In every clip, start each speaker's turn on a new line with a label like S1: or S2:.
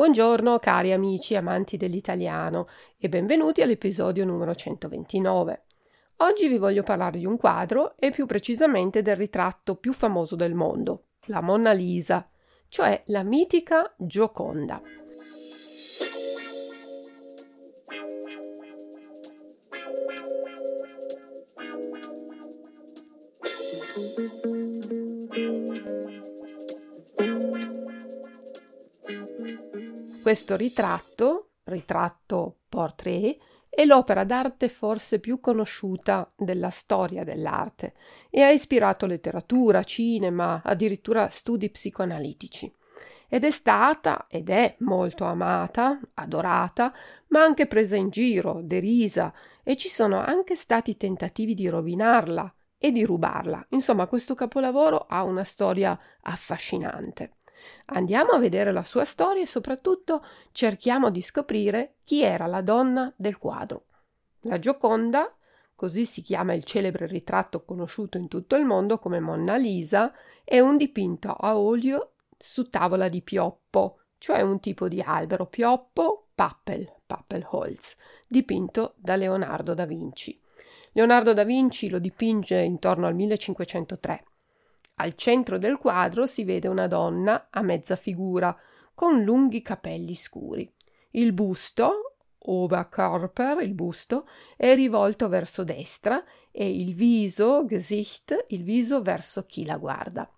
S1: Buongiorno cari amici amanti dell'italiano e benvenuti all'episodio numero 129. Oggi vi voglio parlare di un quadro e più precisamente del ritratto più famoso del mondo, la Monna Lisa, cioè la mitica Gioconda. Questo ritratto, ritratto portrait, è l'opera d'arte forse più conosciuta della storia dell'arte e ha ispirato letteratura, cinema, addirittura studi psicoanalitici. Ed è stata ed è molto amata, adorata, ma anche presa in giro, derisa, e ci sono anche stati tentativi di rovinarla e di rubarla. Insomma, questo capolavoro ha una storia affascinante. Andiamo a vedere la sua storia e soprattutto cerchiamo di scoprire chi era la donna del quadro. La Gioconda, così si chiama il celebre ritratto conosciuto in tutto il mondo come Monna Lisa, è un dipinto a olio su tavola di pioppo, cioè un tipo di albero pioppo, Pappel, Pappelholz, dipinto da Leonardo da Vinci. Leonardo da Vinci lo dipinge intorno al 1503 al centro del quadro si vede una donna a mezza figura, con lunghi capelli scuri. Il busto, Oberkörper, il busto, è rivolto verso destra e il viso, Gesicht, il viso verso chi la guarda.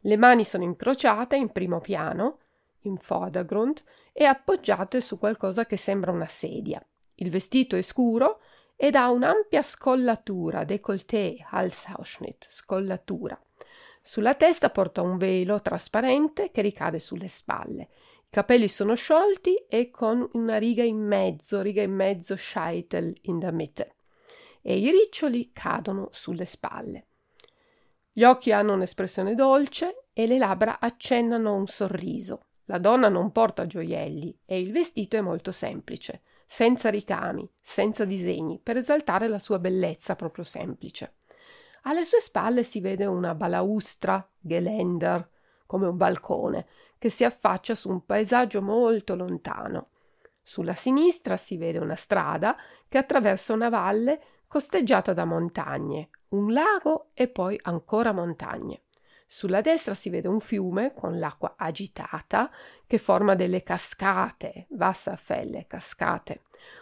S1: Le mani sono incrociate in primo piano, in Vordergrund, e appoggiate su qualcosa che sembra una sedia. Il vestito è scuro ed ha un'ampia scollatura, décolleté, Halsausschnitt, scollatura. Sulla testa porta un velo trasparente che ricade sulle spalle. I capelli sono sciolti e con una riga in mezzo, riga in mezzo Scheitel in der Mitte. E i riccioli cadono sulle spalle. Gli occhi hanno un'espressione dolce e le labbra accennano un sorriso. La donna non porta gioielli e il vestito è molto semplice, senza ricami, senza disegni, per esaltare la sua bellezza proprio semplice. Alle sue spalle si vede una balaustra, Geländer, come un balcone, che si affaccia su un paesaggio molto lontano. Sulla sinistra si vede una strada che attraversa una valle costeggiata da montagne, un lago e poi ancora montagne. Sulla destra si vede un fiume con l'acqua agitata che forma delle cascate, Wasserfälle, cascate,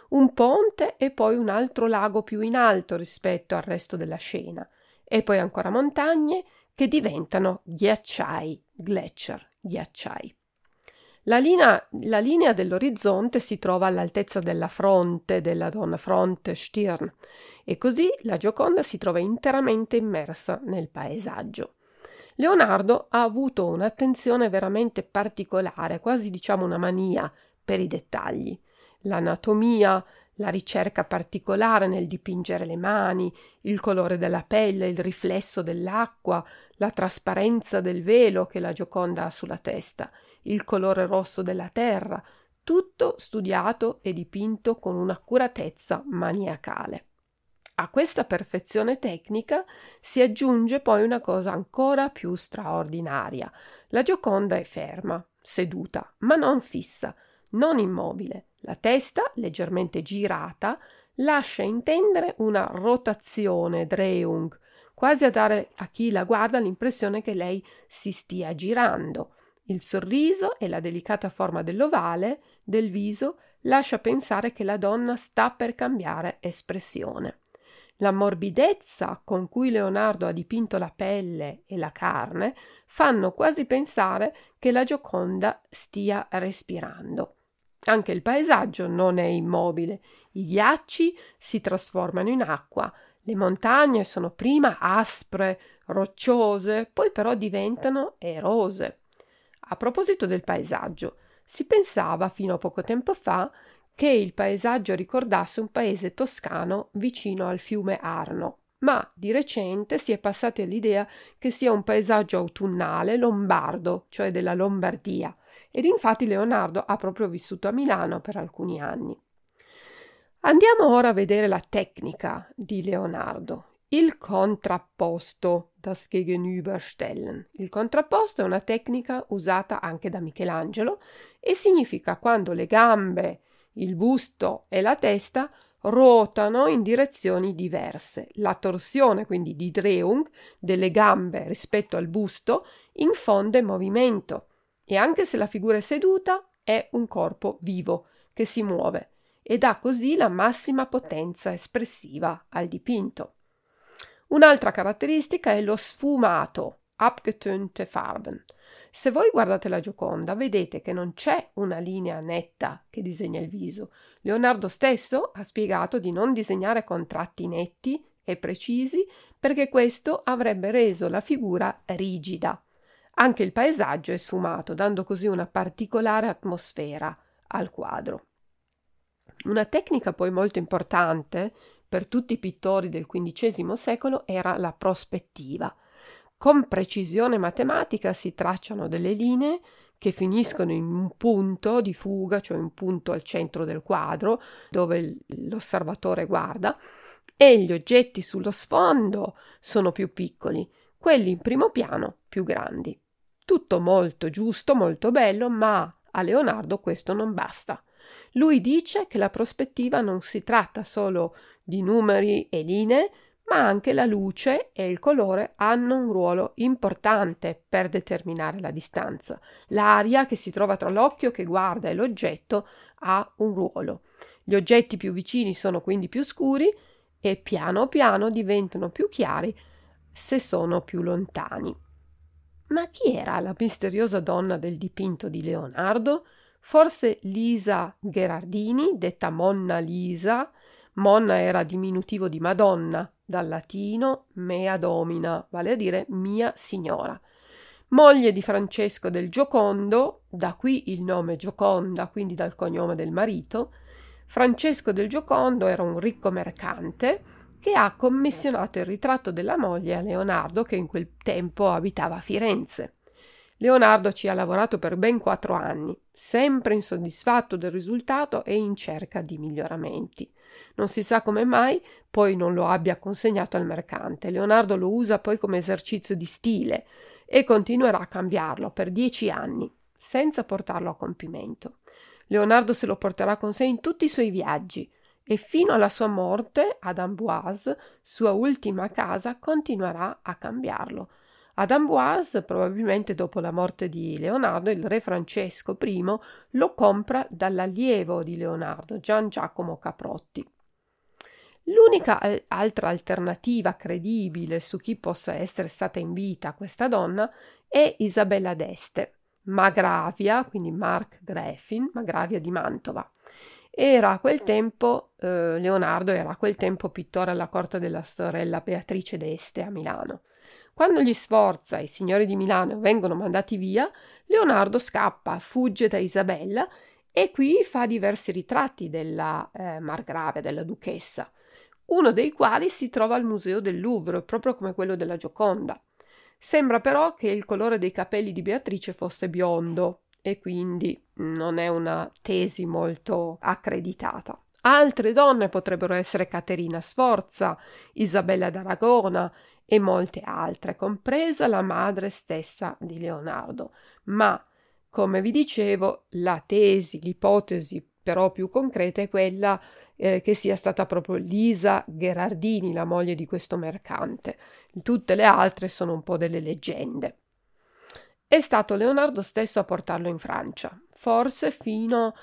S1: un ponte e poi un altro lago più in alto rispetto al resto della scena e poi ancora montagne che diventano ghiacciai, gletscher, ghiacciai. La linea, la linea, dell'orizzonte si trova all'altezza della fronte della donna, fronte, Stirn, e così la Gioconda si trova interamente immersa nel paesaggio. Leonardo ha avuto un'attenzione veramente particolare, quasi diciamo una mania per i dettagli. L'anatomia, la ricerca particolare nel dipingere le mani, il colore della pelle, il riflesso dell'acqua, la trasparenza del velo che la Gioconda ha sulla testa, il colore rosso della terra, tutto studiato e dipinto con un'accuratezza maniacale. A questa perfezione tecnica si aggiunge poi una cosa ancora più straordinaria. La Gioconda è ferma, seduta, ma non fissa, non immobile. La testa, leggermente girata, lascia intendere una rotazione, Drehung, quasi a dare a chi la guarda l'impressione che lei si stia girando. Il sorriso e la delicata forma dell'ovale del viso lascia pensare che la donna sta per cambiare espressione. La morbidezza con cui Leonardo ha dipinto la pelle e la carne fanno quasi pensare che la Gioconda stia respirando. Anche il paesaggio non è immobile. I ghiacci si trasformano in acqua, le montagne sono prima aspre, rocciose, poi però diventano erose. A proposito del paesaggio, si pensava fino a poco tempo fa che il paesaggio ricordasse un paese toscano vicino al fiume Arno, ma di recente si è passati all'idea che sia un paesaggio autunnale lombardo, cioè della Lombardia, ed infatti Leonardo ha proprio vissuto a Milano per alcuni anni. Andiamo ora a vedere la tecnica di Leonardo, il contrapposto, das Gegenüberstellen. Il contrapposto è una tecnica usata anche da Michelangelo e significa quando le gambe, il busto e la testa ruotano in direzioni diverse. La torsione, quindi di Drehung, delle gambe rispetto al busto infonde movimento e anche se la figura è seduta è un corpo vivo che si muove e dà così la massima potenza espressiva al dipinto. Un'altra caratteristica è lo sfumato, abgetönte Farben. Se voi guardate la Gioconda, vedete che non c'è una linea netta che disegna il viso. Leonardo stesso ha spiegato di non disegnare con tratti netti e precisi perché questo avrebbe reso la figura rigida. Anche il paesaggio è sfumato, dando così una particolare atmosfera al quadro. Una tecnica poi molto importante per tutti i pittori del XV secolo era la prospettiva. Con precisione matematica si tracciano delle linee che finiscono in un punto di fuga, cioè un punto al centro del quadro dove l'osservatore guarda, e gli oggetti sullo sfondo sono più piccoli, quelli in primo piano più grandi. Tutto molto giusto, molto bello, ma a Leonardo questo non basta. Lui dice che la prospettiva non si tratta solo di numeri e linee, ma anche la luce e il colore hanno un ruolo importante per determinare la distanza. L'aria che si trova tra l'occhio che guarda e l'oggetto ha un ruolo. Gli oggetti più vicini sono quindi più scuri e piano piano diventano più chiari se sono più lontani. Ma chi era la misteriosa donna del dipinto di Leonardo? Forse Lisa Gherardini, detta Monna Lisa. Monna era diminutivo di Madonna, dal latino mea domina, vale a dire mia signora. Moglie di Francesco del Giocondo, da qui il nome Gioconda, quindi dal cognome del marito. Francesco del Giocondo era un ricco mercante che ha commissionato il ritratto della moglie a Leonardo, che in quel tempo abitava a Firenze. Leonardo ci ha lavorato per ben quattro anni, sempre insoddisfatto del risultato e in cerca di miglioramenti. Non si sa come mai poi non lo abbia consegnato al mercante. Leonardo lo usa poi come esercizio di stile e continuerà a cambiarlo per dieci anni, senza portarlo a compimento. Leonardo se lo porterà con sé in tutti i suoi viaggi e fino alla sua morte ad Amboise, sua ultima casa, continuerà a cambiarlo. Ad Amboise, probabilmente dopo la morte di Leonardo, il re Francesco I lo compra dall'allievo di Leonardo, Gian Giacomo Caprotti. L'unica altra alternativa credibile su chi possa essere stata in vita questa donna è Isabella d'Este, Magravia, quindi Mark Greffin, Magravia di Mantova. Era a quel tempo, eh, Leonardo era a quel tempo pittore alla corte della sorella Beatrice d'Este a Milano. Quando gli Sforza, i signori di Milano, vengono mandati via, Leonardo scappa, fugge da Isabella e qui fa diversi ritratti della eh, Margravia, della duchessa uno dei quali si trova al Museo del Louvre, proprio come quello della Gioconda. Sembra però che il colore dei capelli di Beatrice fosse biondo e quindi non è una tesi molto accreditata. Altre donne potrebbero essere Caterina Sforza, Isabella d'Aragona e molte altre, compresa la madre stessa di Leonardo. Ma, come vi dicevo, la tesi, l'ipotesi però più concreta è quella eh, che sia stata proprio Lisa Gherardini, la moglie di questo mercante. Tutte le altre sono un po' delle leggende. È stato Leonardo stesso a portarlo in Francia. Forse fino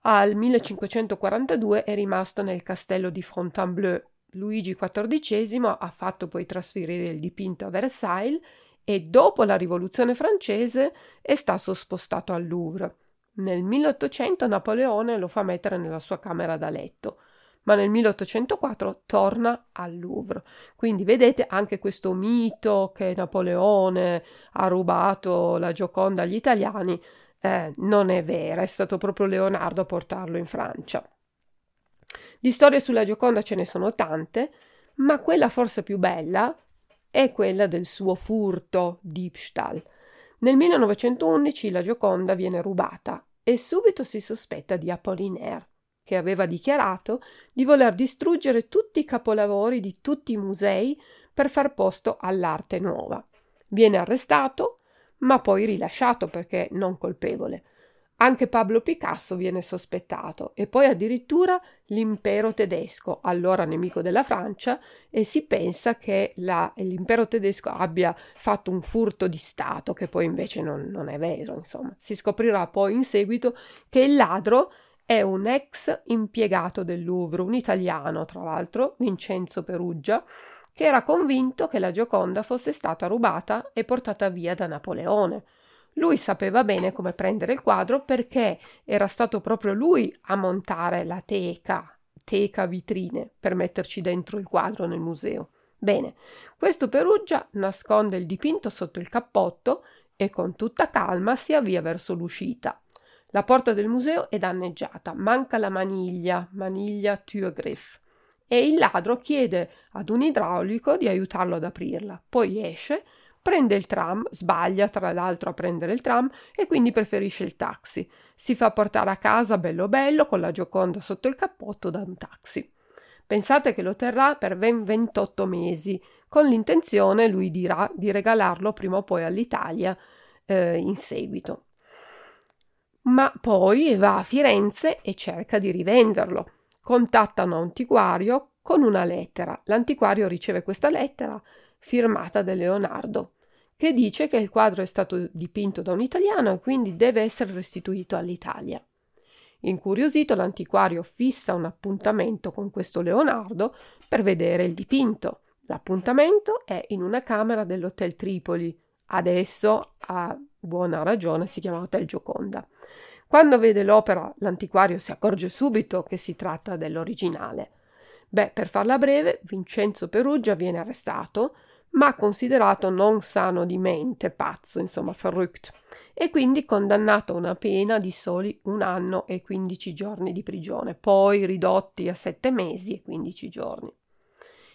S1: al 1542 è rimasto nel castello di Fontainebleau. Luigi XIV ha fatto poi trasferire il dipinto a Versailles e dopo la rivoluzione francese è stato spostato al Louvre. Nel 1800 Napoleone lo fa mettere nella sua camera da letto, ma nel 1804 torna al Louvre. Quindi vedete anche questo mito che Napoleone ha rubato la Gioconda agli italiani eh, non è vera, è stato proprio Leonardo a portarlo in Francia. Di storie sulla Gioconda ce ne sono tante, ma quella forse più bella è quella del suo furto, Diebstahl. Nel 1911 la Gioconda viene rubata e subito si sospetta di Apollinaire, che aveva dichiarato di voler distruggere tutti i capolavori di tutti i musei per far posto all'arte nuova. Viene arrestato, ma poi rilasciato perché non colpevole. Anche Pablo Picasso viene sospettato e poi addirittura l'impero tedesco, allora nemico della Francia, e si pensa che la, l'impero tedesco abbia fatto un furto di Stato, che poi invece non, non è vero, insomma. Si scoprirà poi in seguito che il ladro è un ex impiegato del Louvre, un italiano tra l'altro, Vincenzo Peruggia, che era convinto che la Gioconda fosse stata rubata e portata via da Napoleone. Lui sapeva bene come prendere il quadro perché era stato proprio lui a montare la teca, teca vitrine, per metterci dentro il quadro nel museo. Bene, questo Perugia nasconde il dipinto sotto il cappotto e con tutta calma si avvia verso l'uscita. La porta del museo è danneggiata, manca la maniglia, maniglia Türgriff, e il ladro chiede ad un idraulico di aiutarlo ad aprirla. Poi esce, Prende il tram, sbaglia tra l'altro a prendere il tram e quindi preferisce il taxi. Si fa portare a casa bello bello con la Gioconda sotto il cappotto da un taxi. Pensate che lo terrà per ben 28 mesi, con l'intenzione, lui dirà, di regalarlo prima o poi all'Italia eh, in seguito. Ma poi va a Firenze e cerca di rivenderlo. Contatta un antiquario con una lettera. L'antiquario riceve questa lettera firmata da Leonardo che dice che il quadro è stato dipinto da un italiano e quindi deve essere restituito all'Italia. Incuriosito, l'antiquario fissa un appuntamento con questo Leonardo per vedere il dipinto. L'appuntamento è in una camera dell'Hotel Tripoli. Adesso, a buona ragione, si chiama Hotel Gioconda. Quando vede l'opera, l'antiquario si accorge subito che si tratta dell'originale. Beh, per farla breve, Vincenzo Perugia viene arrestato, ma considerato non sano di mente, pazzo, insomma, verrückt, e quindi condannato a una pena di soli un anno e 15 giorni di prigione, poi ridotti a sette mesi e 15 giorni.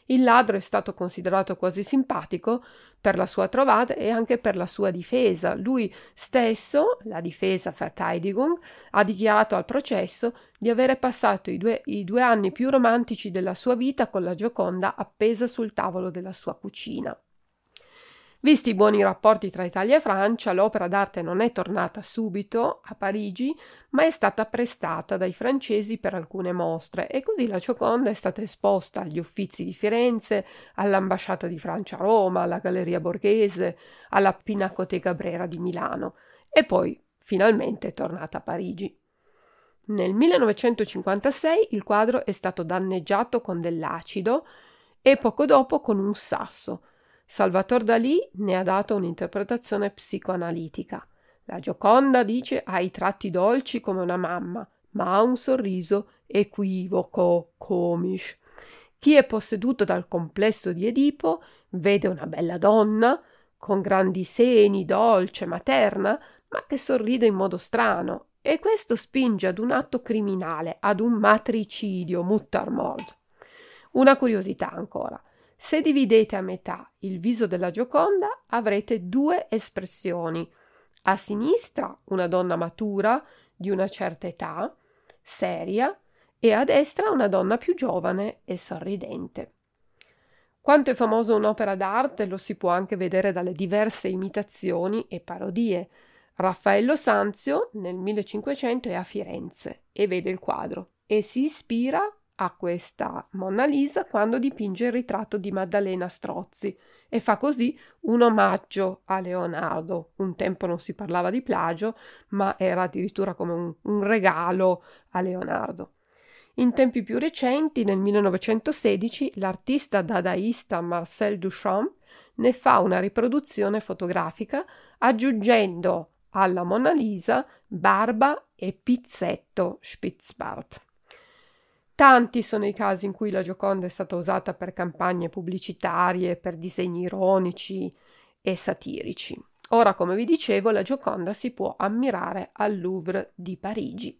S1: Il ladro è stato considerato quasi simpatico per la sua trovata e anche per la sua difesa. Lui stesso, la difesa Verteidigung, ha dichiarato al processo di avere passato i due, i due anni più romantici della sua vita con la Gioconda appesa sul tavolo della sua cucina. Visti i buoni rapporti tra Italia e Francia, l'opera d'arte non è tornata subito a Parigi, ma è stata prestata dai francesi per alcune mostre e così la Gioconda è stata esposta agli Uffizi di Firenze, all'Ambasciata di Francia a Roma, alla Galleria Borghese, alla Pinacoteca Brera di Milano e poi finalmente è tornata a Parigi. Nel 1956 il quadro è stato danneggiato con dell'acido e poco dopo con un sasso Salvatore Dalì ne ha dato un'interpretazione psicoanalitica. La Gioconda dice ha i tratti dolci come una mamma, ma ha un sorriso equivoco, comisch. Chi è posseduto dal complesso di Edipo vede una bella donna con grandi seni, dolce, materna, ma che sorride in modo strano, e questo spinge ad un atto criminale, ad un matricidio, Muttermord. Una curiosità ancora. Se dividete a metà il viso della Gioconda avrete due espressioni. A sinistra una donna matura di una certa età, seria, e a destra una donna più giovane e sorridente. Quanto è famosa un'opera d'arte lo si può anche vedere dalle diverse imitazioni e parodie. Raffaello Sanzio nel 1500 è a Firenze e vede il quadro e si ispira a questa Monna Lisa quando dipinge il ritratto di Maddalena Strozzi e fa così un omaggio a Leonardo. Un tempo non si parlava di plagio, ma era addirittura come un, un regalo a Leonardo. In tempi più recenti, nel 1916, l'artista dadaista Marcel Duchamp ne fa una riproduzione fotografica aggiungendo alla Monna Lisa barba e pizzetto Spitzbart. Tanti sono i casi in cui la Gioconda è stata usata per campagne pubblicitarie, per disegni ironici e satirici. Ora, come vi dicevo, la Gioconda si può ammirare al Louvre di Parigi.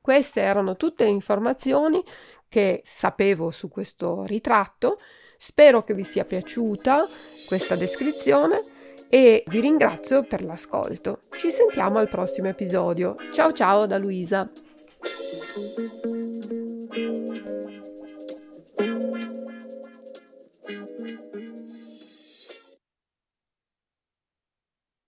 S1: Queste erano tutte le informazioni che sapevo su questo ritratto. Spero che vi sia piaciuta questa descrizione e vi ringrazio per l'ascolto. Ci sentiamo al prossimo episodio. Ciao ciao da Luisa.